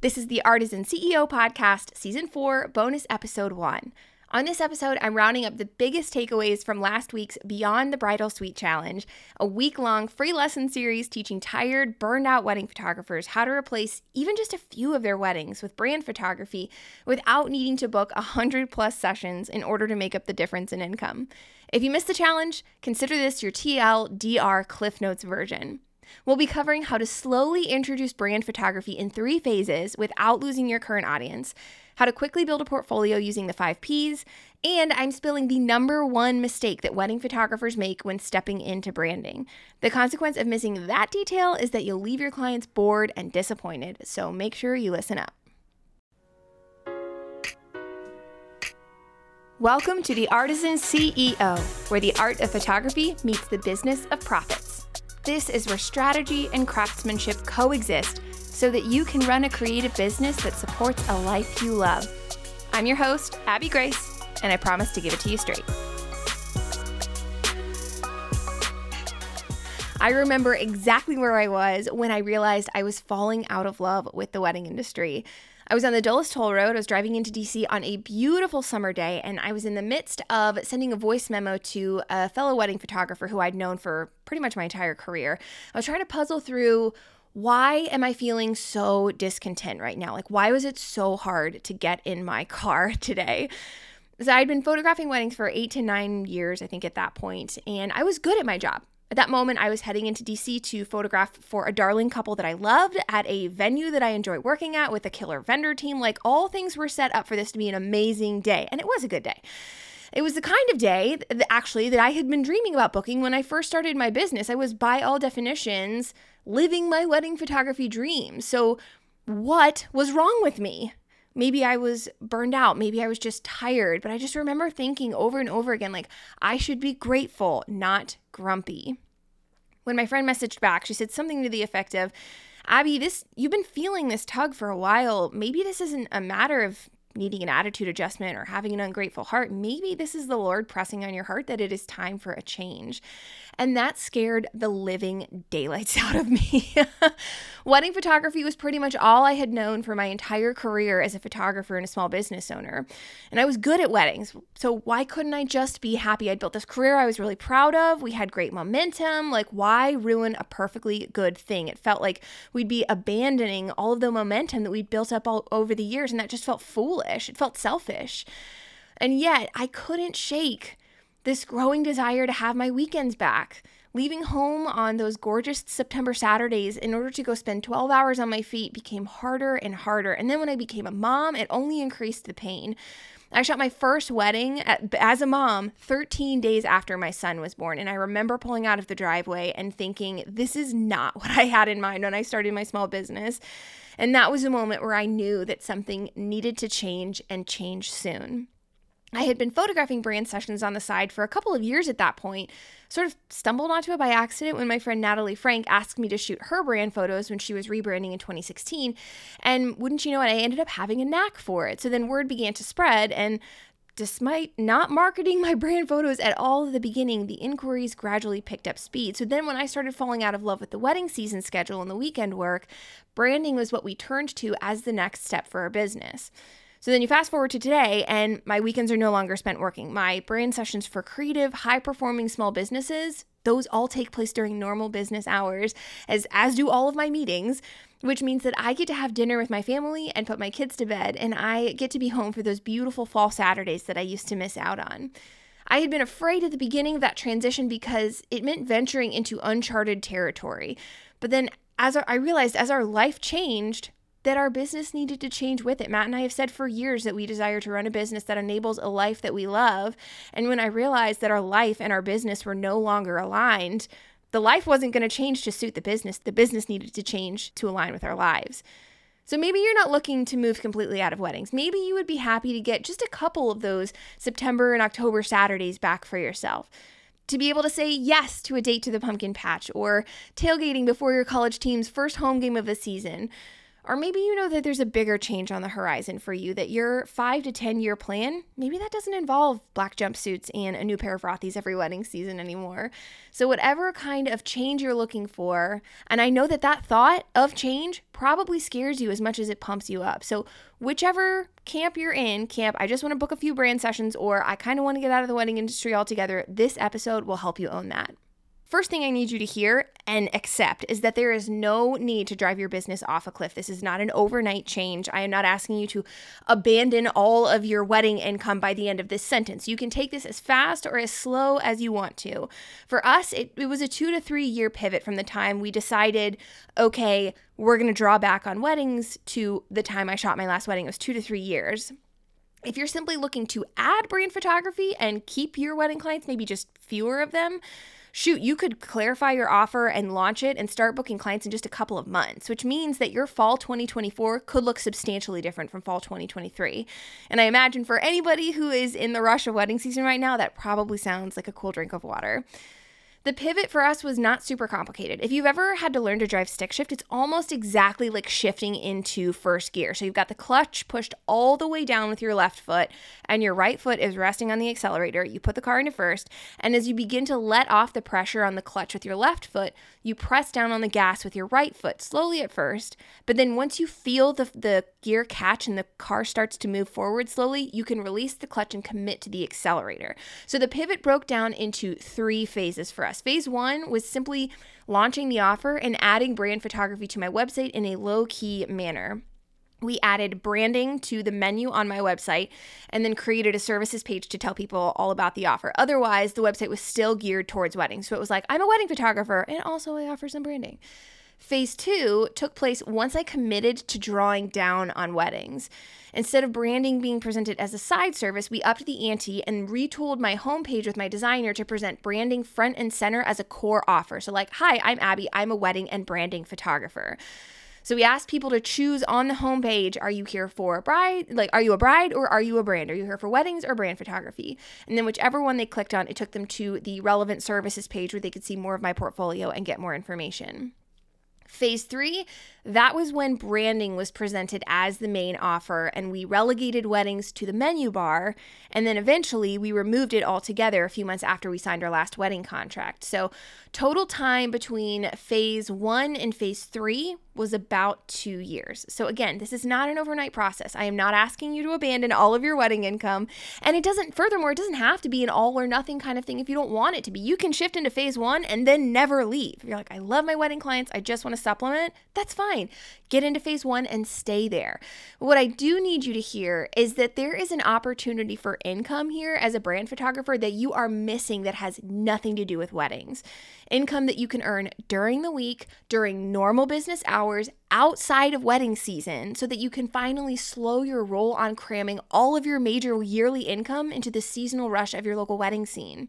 This is the Artisan CEO Podcast, Season 4, Bonus Episode 1. On this episode, I'm rounding up the biggest takeaways from last week's Beyond the Bridal Suite Challenge, a week long free lesson series teaching tired, burned out wedding photographers how to replace even just a few of their weddings with brand photography without needing to book 100 plus sessions in order to make up the difference in income. If you missed the challenge, consider this your TLDR Cliff Notes version. We'll be covering how to slowly introduce brand photography in three phases without losing your current audience, how to quickly build a portfolio using the five P's, and I'm spilling the number one mistake that wedding photographers make when stepping into branding. The consequence of missing that detail is that you'll leave your clients bored and disappointed, so make sure you listen up. Welcome to the Artisan CEO, where the art of photography meets the business of profits. This is where strategy and craftsmanship coexist so that you can run a creative business that supports a life you love. I'm your host, Abby Grace, and I promise to give it to you straight. I remember exactly where I was when I realized I was falling out of love with the wedding industry. I was on the Dulles Toll Road. I was driving into DC on a beautiful summer day, and I was in the midst of sending a voice memo to a fellow wedding photographer who I'd known for pretty much my entire career. I was trying to puzzle through why am I feeling so discontent right now? Like, why was it so hard to get in my car today? So, I'd been photographing weddings for eight to nine years, I think, at that point, and I was good at my job. At that moment, I was heading into DC to photograph for a darling couple that I loved at a venue that I enjoy working at with a killer vendor team. Like all things were set up for this to be an amazing day, and it was a good day. It was the kind of day, actually, that I had been dreaming about booking when I first started my business. I was, by all definitions, living my wedding photography dream. So, what was wrong with me? Maybe I was burned out. Maybe I was just tired. But I just remember thinking over and over again, like, I should be grateful, not grumpy. When my friend messaged back, she said something to the effect of, Abby, this you've been feeling this tug for a while. Maybe this isn't a matter of needing an attitude adjustment or having an ungrateful heart. Maybe this is the Lord pressing on your heart that it is time for a change. And that scared the living daylights out of me. Wedding photography was pretty much all I had known for my entire career as a photographer and a small business owner. And I was good at weddings. So why couldn't I just be happy? I'd built this career I was really proud of. We had great momentum. Like, why ruin a perfectly good thing? It felt like we'd be abandoning all of the momentum that we'd built up all over the years. And that just felt foolish. It felt selfish. And yet, I couldn't shake this growing desire to have my weekends back. Leaving home on those gorgeous September Saturdays in order to go spend 12 hours on my feet became harder and harder. And then when I became a mom, it only increased the pain. I shot my first wedding at, as a mom 13 days after my son was born. And I remember pulling out of the driveway and thinking, this is not what I had in mind when I started my small business. And that was a moment where I knew that something needed to change and change soon. I had been photographing brand sessions on the side for a couple of years at that point. Sort of stumbled onto it by accident when my friend Natalie Frank asked me to shoot her brand photos when she was rebranding in 2016. And wouldn't you know it, I ended up having a knack for it. So then word began to spread, and despite not marketing my brand photos at all at the beginning, the inquiries gradually picked up speed. So then when I started falling out of love with the wedding season schedule and the weekend work, branding was what we turned to as the next step for our business. So then you fast forward to today, and my weekends are no longer spent working. My brand sessions for creative, high performing small businesses, those all take place during normal business hours, as, as do all of my meetings, which means that I get to have dinner with my family and put my kids to bed, and I get to be home for those beautiful fall Saturdays that I used to miss out on. I had been afraid at the beginning of that transition because it meant venturing into uncharted territory. But then as our, I realized as our life changed, that our business needed to change with it. Matt and I have said for years that we desire to run a business that enables a life that we love. And when I realized that our life and our business were no longer aligned, the life wasn't going to change to suit the business. The business needed to change to align with our lives. So maybe you're not looking to move completely out of weddings. Maybe you would be happy to get just a couple of those September and October Saturdays back for yourself. To be able to say yes to a date to the pumpkin patch or tailgating before your college team's first home game of the season Or maybe you know that there's a bigger change on the horizon for you, that your five to 10 year plan, maybe that doesn't involve black jumpsuits and a new pair of Rothy's every wedding season anymore. So, whatever kind of change you're looking for, and I know that that thought of change probably scares you as much as it pumps you up. So, whichever camp you're in, camp, I just want to book a few brand sessions, or I kind of want to get out of the wedding industry altogether, this episode will help you own that. First thing I need you to hear and accept is that there is no need to drive your business off a cliff. This is not an overnight change. I am not asking you to abandon all of your wedding income by the end of this sentence. You can take this as fast or as slow as you want to. For us, it, it was a two to three year pivot from the time we decided, okay, we're going to draw back on weddings to the time I shot my last wedding. It was two to three years. If you're simply looking to add brand photography and keep your wedding clients, maybe just fewer of them, shoot, you could clarify your offer and launch it and start booking clients in just a couple of months, which means that your fall 2024 could look substantially different from fall 2023. And I imagine for anybody who is in the rush of wedding season right now, that probably sounds like a cool drink of water. The pivot for us was not super complicated. If you've ever had to learn to drive stick shift, it's almost exactly like shifting into first gear. So you've got the clutch pushed all the way down with your left foot, and your right foot is resting on the accelerator. You put the car into first, and as you begin to let off the pressure on the clutch with your left foot, you press down on the gas with your right foot, slowly at first. But then once you feel the, the gear catch and the car starts to move forward slowly, you can release the clutch and commit to the accelerator. So the pivot broke down into three phases for us. Phase one was simply launching the offer and adding brand photography to my website in a low key manner. We added branding to the menu on my website and then created a services page to tell people all about the offer. Otherwise, the website was still geared towards weddings. So it was like, I'm a wedding photographer and also I offer some branding. Phase two took place once I committed to drawing down on weddings. Instead of branding being presented as a side service, we upped the ante and retooled my homepage with my designer to present branding front and center as a core offer. So, like, hi, I'm Abby, I'm a wedding and branding photographer. So we asked people to choose on the homepage are you here for a bride? Like, are you a bride or are you a brand? Are you here for weddings or brand photography? And then whichever one they clicked on, it took them to the relevant services page where they could see more of my portfolio and get more information. Phase three, that was when branding was presented as the main offer, and we relegated weddings to the menu bar. And then eventually we removed it altogether a few months after we signed our last wedding contract. So, total time between phase one and phase three was about two years. So, again, this is not an overnight process. I am not asking you to abandon all of your wedding income. And it doesn't, furthermore, it doesn't have to be an all or nothing kind of thing if you don't want it to be. You can shift into phase one and then never leave. If you're like, I love my wedding clients, I just want to supplement, that's fine. Get into phase one and stay there. What I do need you to hear is that there is an opportunity for income here as a brand photographer that you are missing that has nothing to do with weddings. Income that you can earn during the week, during normal business hours, outside of wedding season, so that you can finally slow your roll on cramming all of your major yearly income into the seasonal rush of your local wedding scene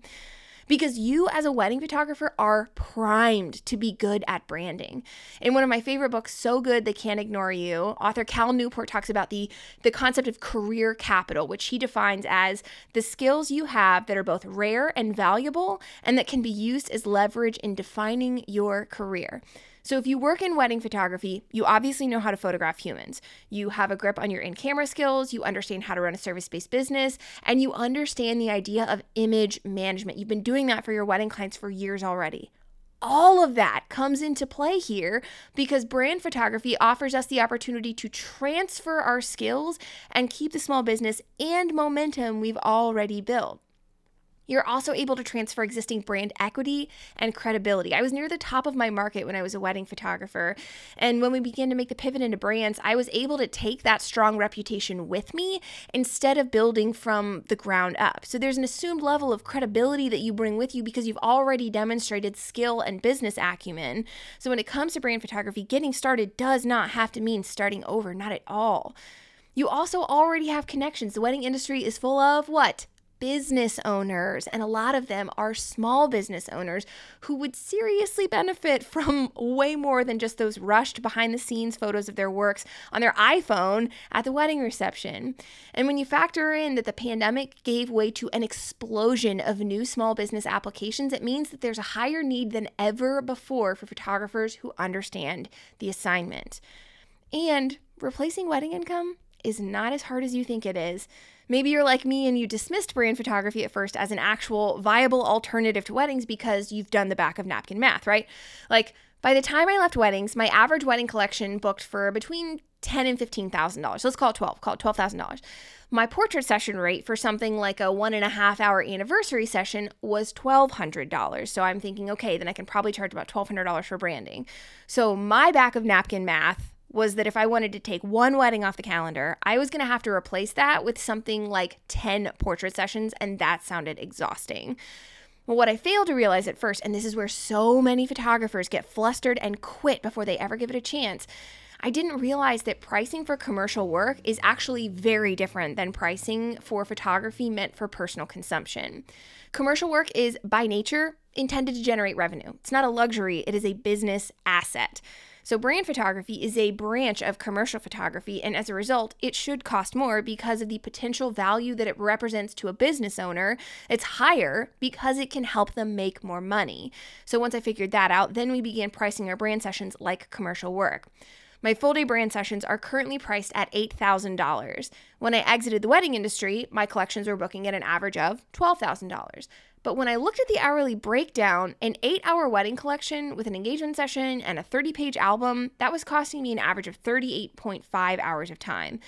because you, as a wedding photographer, are primed to be good at branding. In one of my favorite books, So Good They Can't Ignore You, author Cal Newport talks about the, the concept of career capital, which he defines as the skills you have that are both rare and valuable and that can be used as leverage in defining your career. So, if you work in wedding photography, you obviously know how to photograph humans. You have a grip on your in camera skills, you understand how to run a service based business, and you understand the idea of image management. You've been doing that for your wedding clients for years already. All of that comes into play here because brand photography offers us the opportunity to transfer our skills and keep the small business and momentum we've already built. You're also able to transfer existing brand equity and credibility. I was near the top of my market when I was a wedding photographer. And when we began to make the pivot into brands, I was able to take that strong reputation with me instead of building from the ground up. So there's an assumed level of credibility that you bring with you because you've already demonstrated skill and business acumen. So when it comes to brand photography, getting started does not have to mean starting over, not at all. You also already have connections. The wedding industry is full of what? Business owners, and a lot of them are small business owners who would seriously benefit from way more than just those rushed behind the scenes photos of their works on their iPhone at the wedding reception. And when you factor in that the pandemic gave way to an explosion of new small business applications, it means that there's a higher need than ever before for photographers who understand the assignment. And replacing wedding income is not as hard as you think it is. Maybe you're like me and you dismissed brand photography at first as an actual viable alternative to weddings because you've done the back of napkin math, right? Like by the time I left weddings, my average wedding collection booked for between ten and fifteen thousand dollars. Let's call it twelve. Call it twelve thousand dollars. My portrait session rate for something like a one and a half hour anniversary session was twelve hundred dollars. So I'm thinking, okay, then I can probably charge about twelve hundred dollars for branding. So my back of napkin math was that if I wanted to take one wedding off the calendar, I was going to have to replace that with something like 10 portrait sessions, and that sounded exhausting. What I failed to realize at first, and this is where so many photographers get flustered and quit before they ever give it a chance, I didn't realize that pricing for commercial work is actually very different than pricing for photography meant for personal consumption. Commercial work is, by nature, intended to generate revenue. It's not a luxury, it is a business asset. So, brand photography is a branch of commercial photography, and as a result, it should cost more because of the potential value that it represents to a business owner. It's higher because it can help them make more money. So, once I figured that out, then we began pricing our brand sessions like commercial work. My full day brand sessions are currently priced at $8,000. When I exited the wedding industry, my collections were booking at an average of $12,000. But when I looked at the hourly breakdown, an eight hour wedding collection with an engagement session and a 30 page album, that was costing me an average of 38.5 hours of time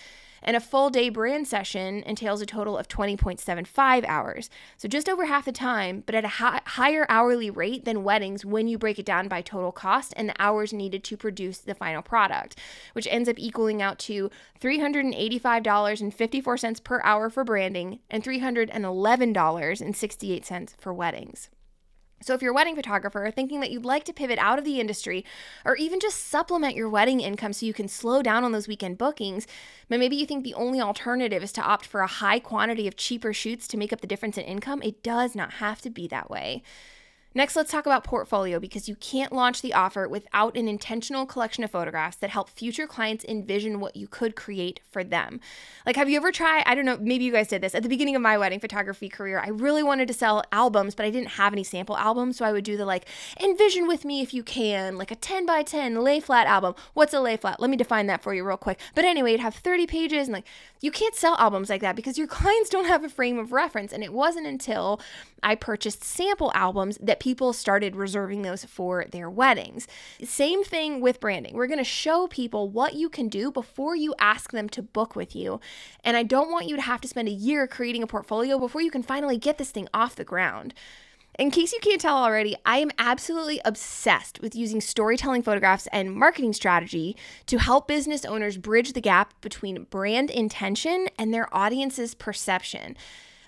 and a full day brand session entails a total of 20.75 hours. So just over half the time, but at a hi- higher hourly rate than weddings when you break it down by total cost and the hours needed to produce the final product, which ends up equaling out to $385.54 per hour for branding and $311.68 for weddings. So, if you're a wedding photographer thinking that you'd like to pivot out of the industry or even just supplement your wedding income so you can slow down on those weekend bookings, but maybe you think the only alternative is to opt for a high quantity of cheaper shoots to make up the difference in income, it does not have to be that way. Next, let's talk about portfolio because you can't launch the offer without an intentional collection of photographs that help future clients envision what you could create for them. Like, have you ever tried? I don't know, maybe you guys did this. At the beginning of my wedding photography career, I really wanted to sell albums, but I didn't have any sample albums. So I would do the like, envision with me if you can, like a 10 by 10 lay flat album. What's a lay flat? Let me define that for you real quick. But anyway, it'd have 30 pages and like, you can't sell albums like that because your clients don't have a frame of reference. And it wasn't until I purchased sample albums that people started reserving those for their weddings. Same thing with branding. We're going to show people what you can do before you ask them to book with you. And I don't want you to have to spend a year creating a portfolio before you can finally get this thing off the ground. In case you can't tell already, I am absolutely obsessed with using storytelling photographs and marketing strategy to help business owners bridge the gap between brand intention and their audience's perception.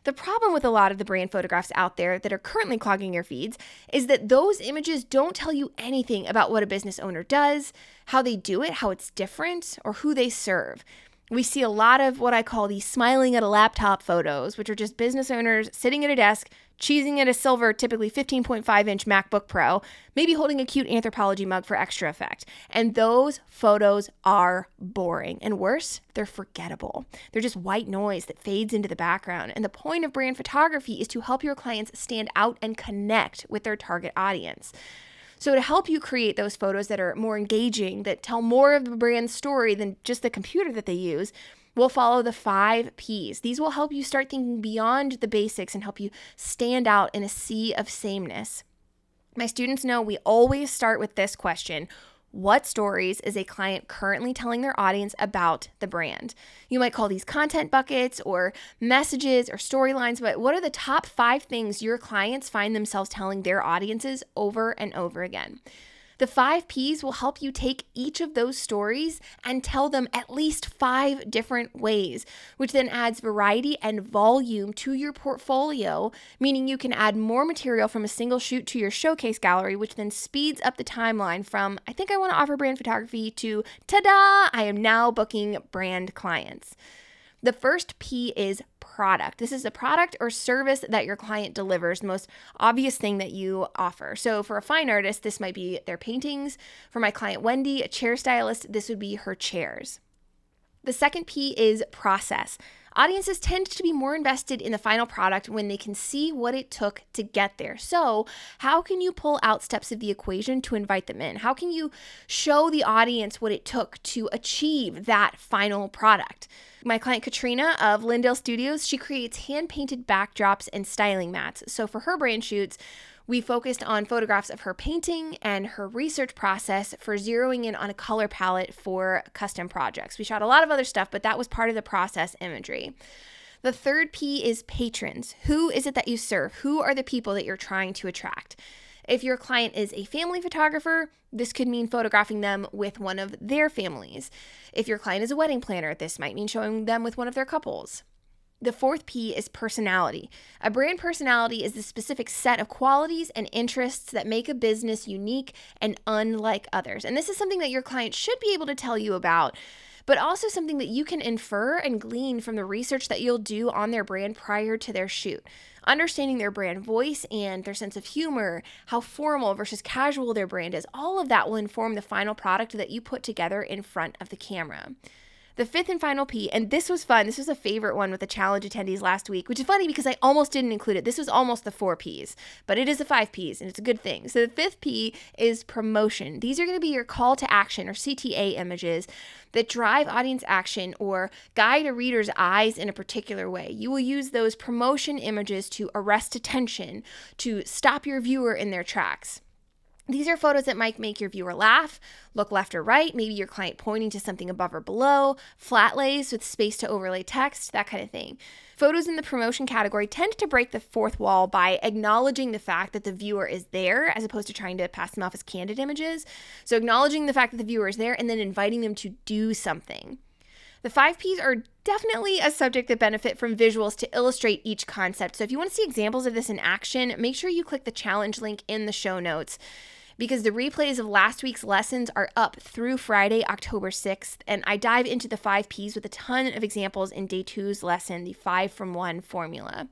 The problem with a lot of the brand photographs out there that are currently clogging your feeds is that those images don't tell you anything about what a business owner does, how they do it, how it's different, or who they serve. We see a lot of what I call the smiling at a laptop photos, which are just business owners sitting at a desk cheesing at a silver, typically 15.5 inch MacBook Pro, maybe holding a cute Anthropologie mug for extra effect. And those photos are boring. And worse, they're forgettable. They're just white noise that fades into the background. And the point of brand photography is to help your clients stand out and connect with their target audience. So, to help you create those photos that are more engaging, that tell more of the brand story than just the computer that they use, We'll follow the five P's. These will help you start thinking beyond the basics and help you stand out in a sea of sameness. My students know we always start with this question What stories is a client currently telling their audience about the brand? You might call these content buckets or messages or storylines, but what are the top five things your clients find themselves telling their audiences over and over again? The five P's will help you take each of those stories and tell them at least five different ways, which then adds variety and volume to your portfolio, meaning you can add more material from a single shoot to your showcase gallery, which then speeds up the timeline from, I think I want to offer brand photography to, ta da, I am now booking brand clients. The first P is product. This is the product or service that your client delivers, the most obvious thing that you offer. So, for a fine artist, this might be their paintings. For my client Wendy, a chair stylist, this would be her chairs. The second P is process. Audiences tend to be more invested in the final product when they can see what it took to get there. So, how can you pull out steps of the equation to invite them in? How can you show the audience what it took to achieve that final product? My client Katrina of Lindale Studios, she creates hand painted backdrops and styling mats. So, for her brand shoots, we focused on photographs of her painting and her research process for zeroing in on a color palette for custom projects. We shot a lot of other stuff, but that was part of the process imagery. The third P is patrons. Who is it that you serve? Who are the people that you're trying to attract? If your client is a family photographer, this could mean photographing them with one of their families. If your client is a wedding planner, this might mean showing them with one of their couples. The fourth P is personality. A brand personality is the specific set of qualities and interests that make a business unique and unlike others. And this is something that your client should be able to tell you about, but also something that you can infer and glean from the research that you'll do on their brand prior to their shoot. Understanding their brand voice and their sense of humor, how formal versus casual their brand is, all of that will inform the final product that you put together in front of the camera. The fifth and final P, and this was fun. This was a favorite one with the challenge attendees last week, which is funny because I almost didn't include it. This was almost the four P's, but it is the five P's, and it's a good thing. So the fifth P is promotion. These are going to be your call to action or CTA images that drive audience action or guide a reader's eyes in a particular way. You will use those promotion images to arrest attention, to stop your viewer in their tracks. These are photos that might make your viewer laugh, look left or right, maybe your client pointing to something above or below, flat lays with space to overlay text, that kind of thing. Photos in the promotion category tend to break the fourth wall by acknowledging the fact that the viewer is there as opposed to trying to pass them off as candid images. So, acknowledging the fact that the viewer is there and then inviting them to do something. The five P's are definitely a subject that benefit from visuals to illustrate each concept. So if you want to see examples of this in action, make sure you click the challenge link in the show notes because the replays of last week's lessons are up through Friday, October 6th, and I dive into the five P's with a ton of examples in day two's lesson, the five from one formula.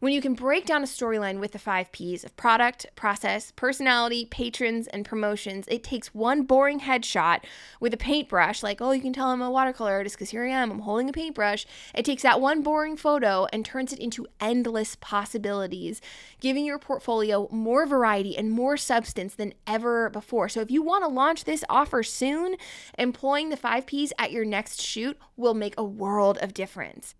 When you can break down a storyline with the five P's of product, process, personality, patrons, and promotions, it takes one boring headshot with a paintbrush, like, oh, you can tell I'm a watercolor artist because here I am, I'm holding a paintbrush. It takes that one boring photo and turns it into endless possibilities, giving your portfolio more variety and more substance than ever before. So if you want to launch this offer soon, employing the five P's at your next shoot will make a world of difference.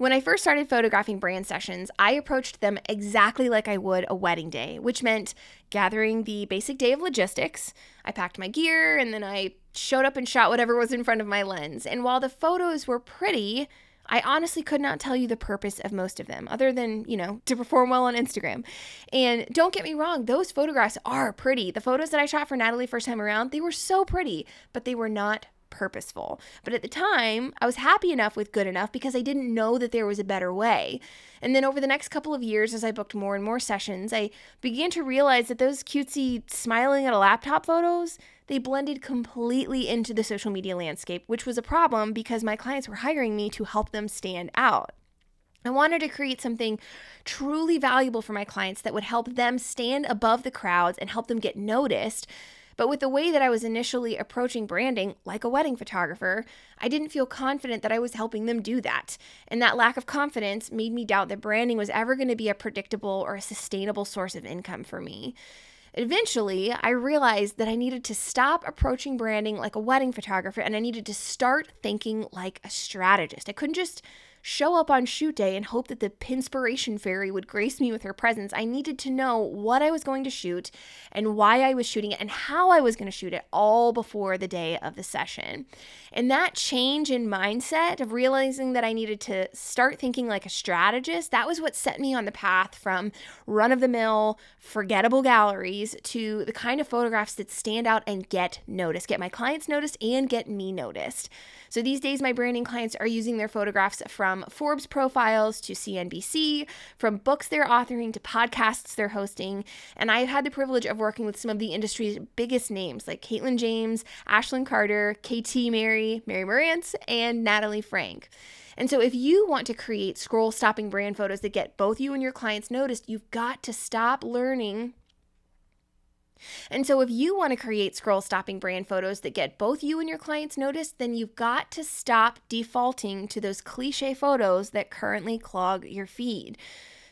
When I first started photographing brand sessions, I approached them exactly like I would a wedding day, which meant gathering the basic day of logistics. I packed my gear and then I showed up and shot whatever was in front of my lens. And while the photos were pretty, I honestly could not tell you the purpose of most of them, other than, you know, to perform well on Instagram. And don't get me wrong, those photographs are pretty. The photos that I shot for Natalie first time around, they were so pretty, but they were not purposeful. But at the time, I was happy enough with good enough because I didn't know that there was a better way. And then over the next couple of years, as I booked more and more sessions, I began to realize that those cutesy smiling at a laptop photos, they blended completely into the social media landscape, which was a problem because my clients were hiring me to help them stand out. I wanted to create something truly valuable for my clients that would help them stand above the crowds and help them get noticed but with the way that I was initially approaching branding, like a wedding photographer, I didn't feel confident that I was helping them do that. And that lack of confidence made me doubt that branding was ever going to be a predictable or a sustainable source of income for me. Eventually, I realized that I needed to stop approaching branding like a wedding photographer and I needed to start thinking like a strategist. I couldn't just show up on shoot day and hope that the Pinspiration Fairy would grace me with her presence. I needed to know what I was going to shoot and why I was shooting it and how I was going to shoot it all before the day of the session. And that change in mindset of realizing that I needed to start thinking like a strategist, that was what set me on the path from run of the mill, forgettable galleries to the kind of photographs that stand out and get noticed, get my clients noticed and get me noticed. So these days, my branding clients are using their photographs from Forbes profiles to CNBC, from books they're authoring to podcasts they're hosting. And I've had the privilege of working with some of the industry's biggest names like Katelyn James, Ashlyn Carter, KT Merry, Mary Marantz, and Natalie Frank. And so, if you want to create scroll stopping brand photos that get both you and your clients noticed, you've got to stop learning And so, if you want to create scroll stopping brand photos that get both you and your clients noticed, then you've got to stop defaulting to those cliche photos that currently clog your feed.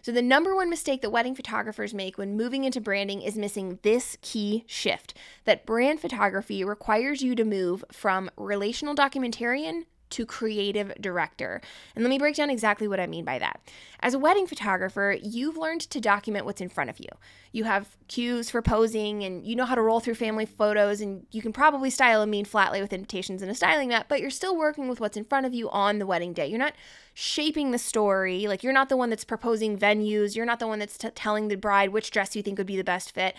So, the number one mistake that wedding photographers make when moving into branding is missing this key shift that brand photography requires you to move from relational documentarian to creative director. And let me break down exactly what I mean by that. As a wedding photographer, you've learned to document what's in front of you. You have cues for posing and you know how to roll through family photos and you can probably style a mean flat lay with invitations and a styling mat, but you're still working with what's in front of you on the wedding day. You're not shaping the story. Like you're not the one that's proposing venues, you're not the one that's t- telling the bride which dress you think would be the best fit.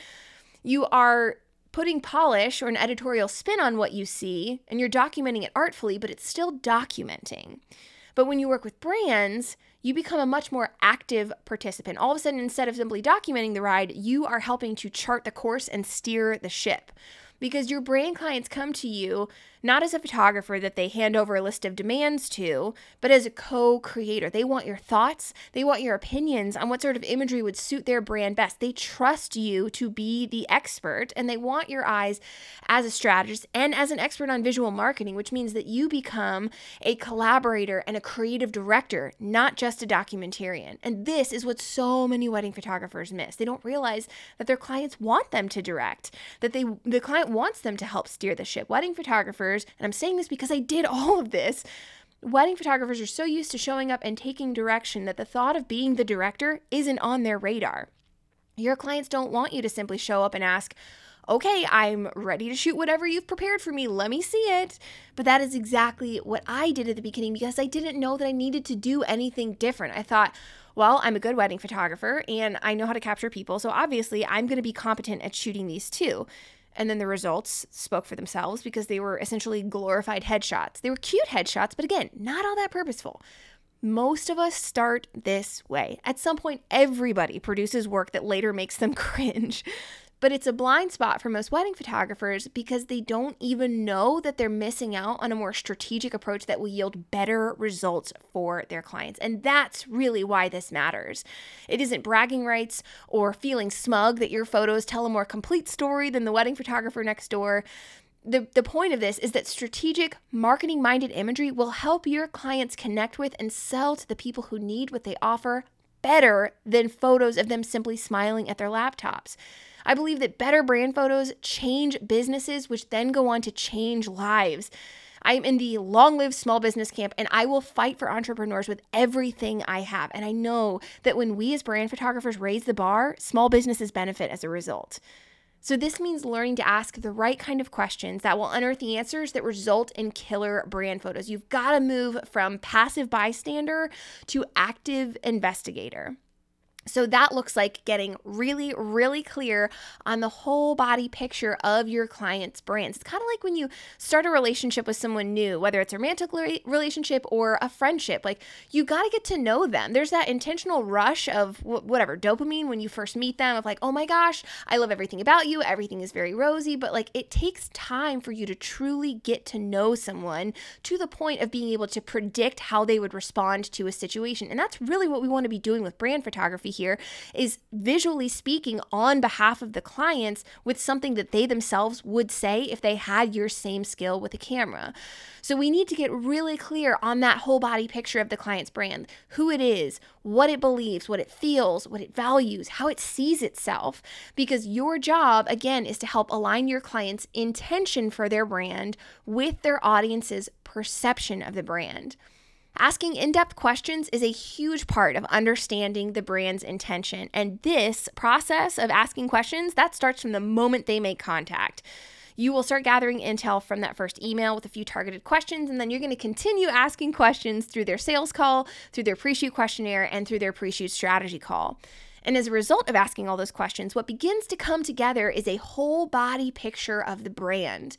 You are putting polish or an editorial spin on what you see and you're documenting it artfully, but it's still documenting. But when you work with brands, you become a much more active participant. All of a sudden, instead of simply documenting the ride, you are helping to chart the course and steer the ship because your brand clients come to you not as a photographer that they hand over a list of demands to, but as a co creator. They want your thoughts, they want your opinions on what sort of imagery would suit their brand best. They trust you to be the expert and they want your eyes as a strategist and as an expert on visual marketing, which means that you become a collaborator and a creative director, not just a documentarian. And this is what so many wedding photographers miss. They don't realize that their clients want them to direct, that they the client wants them to help steer the ship. Wedding photographers, and I'm saying this because I did all of this, wedding photographers are so used to showing up and taking direction that the thought of being the director isn't on their radar. Your clients don't want you to simply show up and ask, okay, I'm ready to shoot whatever you've prepared for me. Let me see it. But that is exactly what I did at the beginning because I didn't know that I needed to do anything different. I thought, well, I'm a good wedding photographer and I know how to capture people. So obviously, I'm going to be competent at shooting these too. And then the results spoke for themselves because they were essentially glorified headshots. They were cute headshots, but again, not all that purposeful. Most of us start this way. At some point, everybody produces work that later makes them cringe. But it's a blind spot for most wedding photographers because they don't even know that they're missing out on a more strategic approach that will yield better results for their clients. And that's really why this matters. It isn't bragging rights or feeling smug that your photos tell a more complete story than the wedding photographer next door. The, the point of this is that strategic, marketing minded imagery will help your clients connect with and sell to the people who need what they offer better than photos of them simply smiling at their laptops. I believe that better brand photos change businesses, which then go on to change lives. I'm in the long live small business camp and I will fight for entrepreneurs with everything I have. And I know that when we as brand photographers raise the bar, small businesses benefit as a result. So, this means learning to ask the right kind of questions that will unearth the answers that result in killer brand photos. You've got to move from passive bystander to active investigator. So that looks like getting really, really clear on the whole body picture of your client's brands. It's kind of like when you start a relationship with someone new, whether it's a romantic relationship or a friendship, like you got to get to know them. There's that intentional rush of whatever, dopamine when you first meet them, of like, oh my gosh, I love everything about you. Everything is very rosy. But like it takes time for you to truly get to know someone to the point of being able to predict how they would respond to a situation. And that's really what we want to be doing with brand photography here is visually speaking on behalf of the clients with something that they themselves would say if they had your same skill with a camera. So we need to get really clear on that whole body picture of the client's brand, who it is, what it believes, what it feels, what it values, how it sees itself. Because your job, again, is to help align your client's intention for their brand with their audience's perception of the brand. Asking in depth questions is a huge part of understanding the brand's intention. And this process of asking questions, that starts from the moment they make contact. You will start gathering intel from that first email with a few targeted questions, and then you're going to continue asking questions through their sales call, through their pre shoot questionnaire, and through their pre shoot strategy call. And as a result of asking all those questions, what begins to come together is a whole body picture of the brand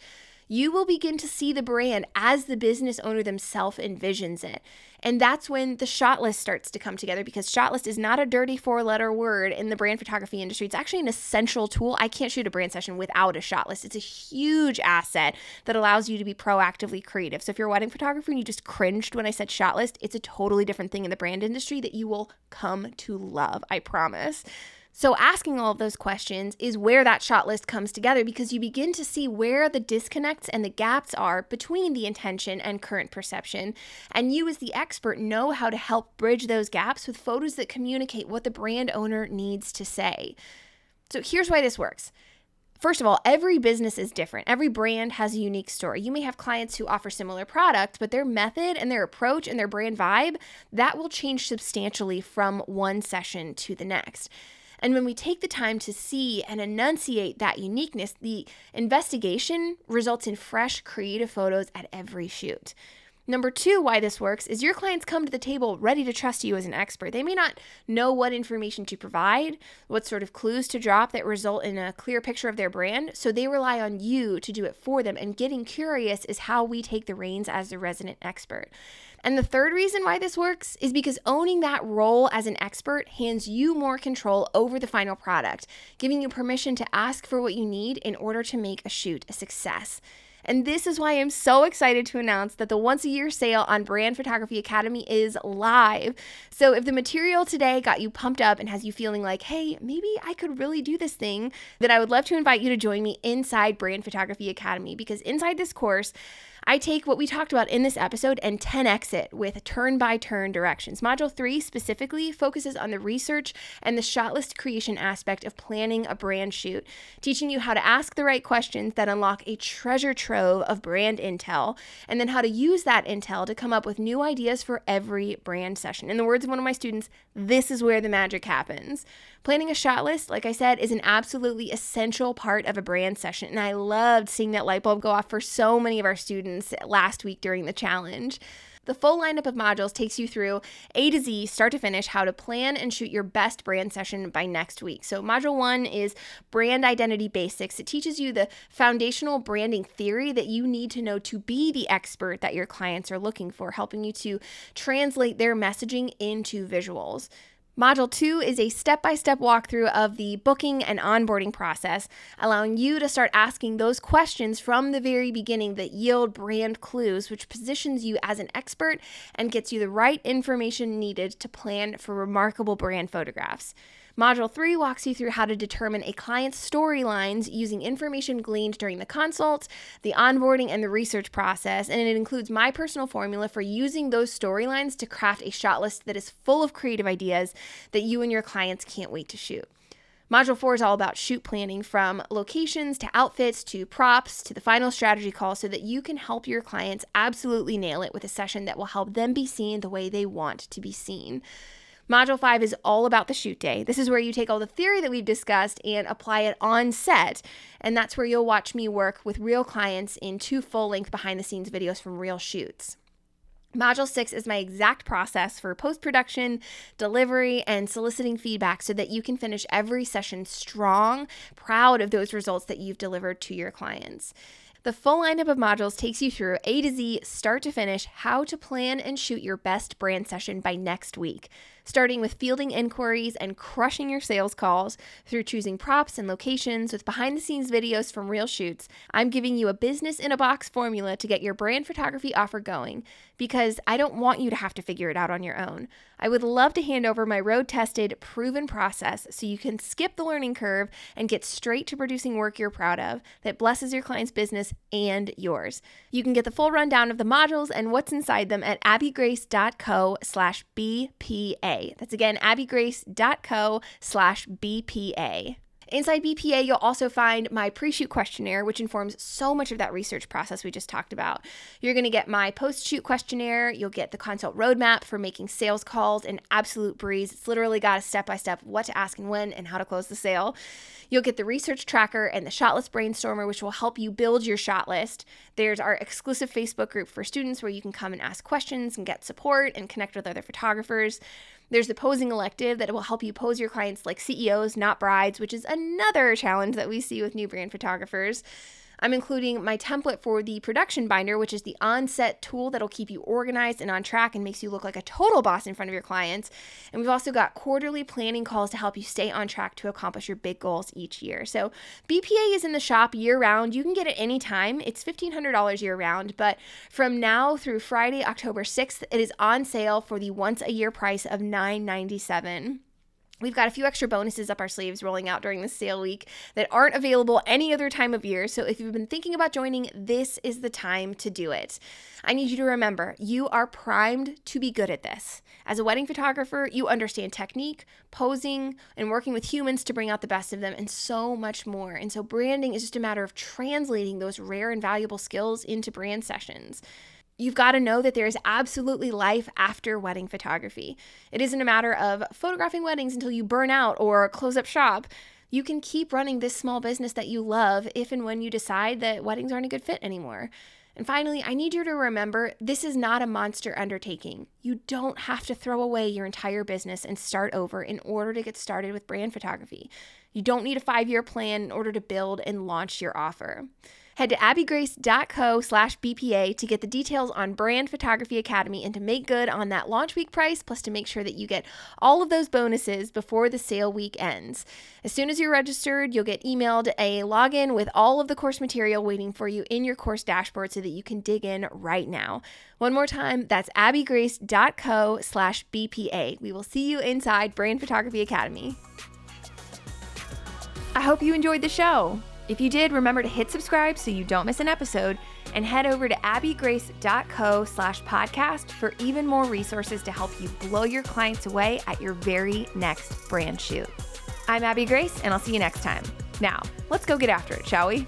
you will begin to see the brand as the business owner themselves envisions it. And that's when the shot list starts to come together because shot list is not a dirty four letter word in the brand photography industry. It's actually an essential tool. I can't shoot a brand session without a shot list. It's a huge asset that allows you to be proactively creative. So if you're a wedding photographer and you just cringed when I said shot list, it's a totally different thing in the brand industry that you will come to love. I promise. So, asking all of those questions is where that shot list comes together because you begin to see where the disconnects and the gaps are between the intention and current perception. And you, as the expert, know how to help bridge those gaps with photos that communicate what the brand owner needs to say. So, here's why this works. First of all, every business is different. Every brand has a unique story. You may have clients who offer similar products, but their method and their approach and their brand vibe, that will change substantially from one session to the next. And when we take the time to see and enunciate that uniqueness, the investigation results in fresh, creative photos at every shoot. Number two, why this works is your clients come to the table ready to trust you as an expert. They may not know what information to provide, what sort of clues to drop that result in a clear picture of their brand, so they rely on you to do it for them. And getting curious is how we take the reins as the resident expert. And the third reason why this works is because owning that role as an expert hands you more control over the final product, giving you permission to ask for what you need in order to make a shoot a success. And this is why I'm so excited to announce that the once a year sale on Brand Photography Academy is live. So if the material today got you pumped up and has you feeling like, hey, maybe I could really do this thing, then I would love to invite you to join me inside Brand Photography Academy because inside this course, I take what we talked about in this episode and 10x it with turn by turn directions. Module 3 specifically focuses on the research and the shot list creation aspect of planning a brand shoot, teaching you how to ask the right questions that unlock a treasure trove of brand intel, and then how to use that intel to come up with new ideas for every brand session. In the words of one of my students, this is where the magic happens. Planning a shot list, like I said, is an absolutely essential part of a brand session. And I loved seeing that light bulb go off for so many of our students last week during the challenge. The full lineup of modules takes you through A to Z, start to finish, how to plan and shoot your best brand session by next week. So, module one is brand identity basics. It teaches you the foundational branding theory that you need to know to be the expert that your clients are looking for, helping you to translate their messaging into visuals. Module 2 is a step by step walkthrough of the booking and onboarding process, allowing you to start asking those questions from the very beginning that yield brand clues, which positions you as an expert and gets you the right information needed to plan for remarkable brand photographs. Module 3 walks you through how to determine a client's storylines using information gleaned during the consult, the onboarding, and the research process. And it includes my personal formula for using those storylines to craft a shot list that is full of creative ideas that you and your clients can't wait to shoot. Module 4 is all about shoot planning from locations to outfits to props to the final strategy call so that you can help your clients absolutely nail it with a session that will help them be seen the way they want to be seen. Module 5 is all about the shoot day. This is where you take all the theory that we've discussed and apply it on set. And that's where you'll watch me work with real clients in two full length behind the scenes videos from real shoots. Module 6 is my exact process for post production, delivery, and soliciting feedback so that you can finish every session strong, proud of those results that you've delivered to your clients. The full lineup of modules takes you through A to Z, start to finish, how to plan and shoot your best brand session by next week starting with fielding inquiries and crushing your sales calls through choosing props and locations with behind the scenes videos from real shoots. I'm giving you a business in a box formula to get your brand photography offer going because I don't want you to have to figure it out on your own. I would love to hand over my road tested, proven process so you can skip the learning curve and get straight to producing work you're proud of that blesses your client's business and yours. You can get the full rundown of the modules and what's inside them at abbygrace.co slash BPA. That's again, abbygrace.co slash BPA. Inside BPA, you'll also find my pre shoot questionnaire, which informs so much of that research process we just talked about. You're going to get my post shoot questionnaire. You'll get the consult roadmap for making sales calls an absolute breeze. It's literally got a step by step what to ask and when and how to close the sale. You'll get the research tracker and the shot list brainstormer, which will help you build your shot list. There's our exclusive Facebook group for students where you can come and ask questions and get support and connect with other photographers. There's the posing elective that will help you pose your clients like CEOs, not brides, which is another challenge that we see with new brand photographers. I'm including my template for the production binder, which is the on-set tool that'll keep you organized and on track and makes you look like a total boss in front of your clients. And we've also got quarterly planning calls to help you stay on track to accomplish your big goals each year. So BPA is in the shop year round. You can get it anytime. It's $1,500 year round, but from now through Friday, October 6th, it is on sale for the once a year price of $997. We've got a few extra bonuses up our sleeves rolling out during the sale week that aren't available any other time of year. So if you've been thinking about joining, this is the time to do it. I need you to remember you are primed to be good at this. As a wedding photographer, you understand technique, posing, and working with humans to bring out the best of them, and so much more. And so branding is just a matter of translating those rare and valuable skills into brand sessions. You've got to know that there is absolutely life after wedding photography. It isn't a matter of photographing weddings until you burn out or close up shop. You can keep running this small business that you love if and when you decide that weddings aren't a good fit anymore. And finally, I need you to remember this is not a monster undertaking. You don't have to throw away your entire business and start over in order to get started with brand photography. You don't need a five year plan in order to build and launch your offer. Head to abbygrace.co slash BPA to get the details on Brand Photography Academy and to make good on that launch week price, plus to make sure that you get all of those bonuses before the sale week ends. As soon as you're registered, you'll get emailed a login with all of the course material waiting for you in your course dashboard so that you can dig in right now. One more time, that's abbygrace.co slash BPA. We will see you inside Brand Photography Academy. I hope you enjoyed the show. If you did, remember to hit subscribe so you don't miss an episode and head over to abbygrace.co slash podcast for even more resources to help you blow your clients away at your very next brand shoot. I'm Abby Grace, and I'll see you next time. Now, let's go get after it, shall we?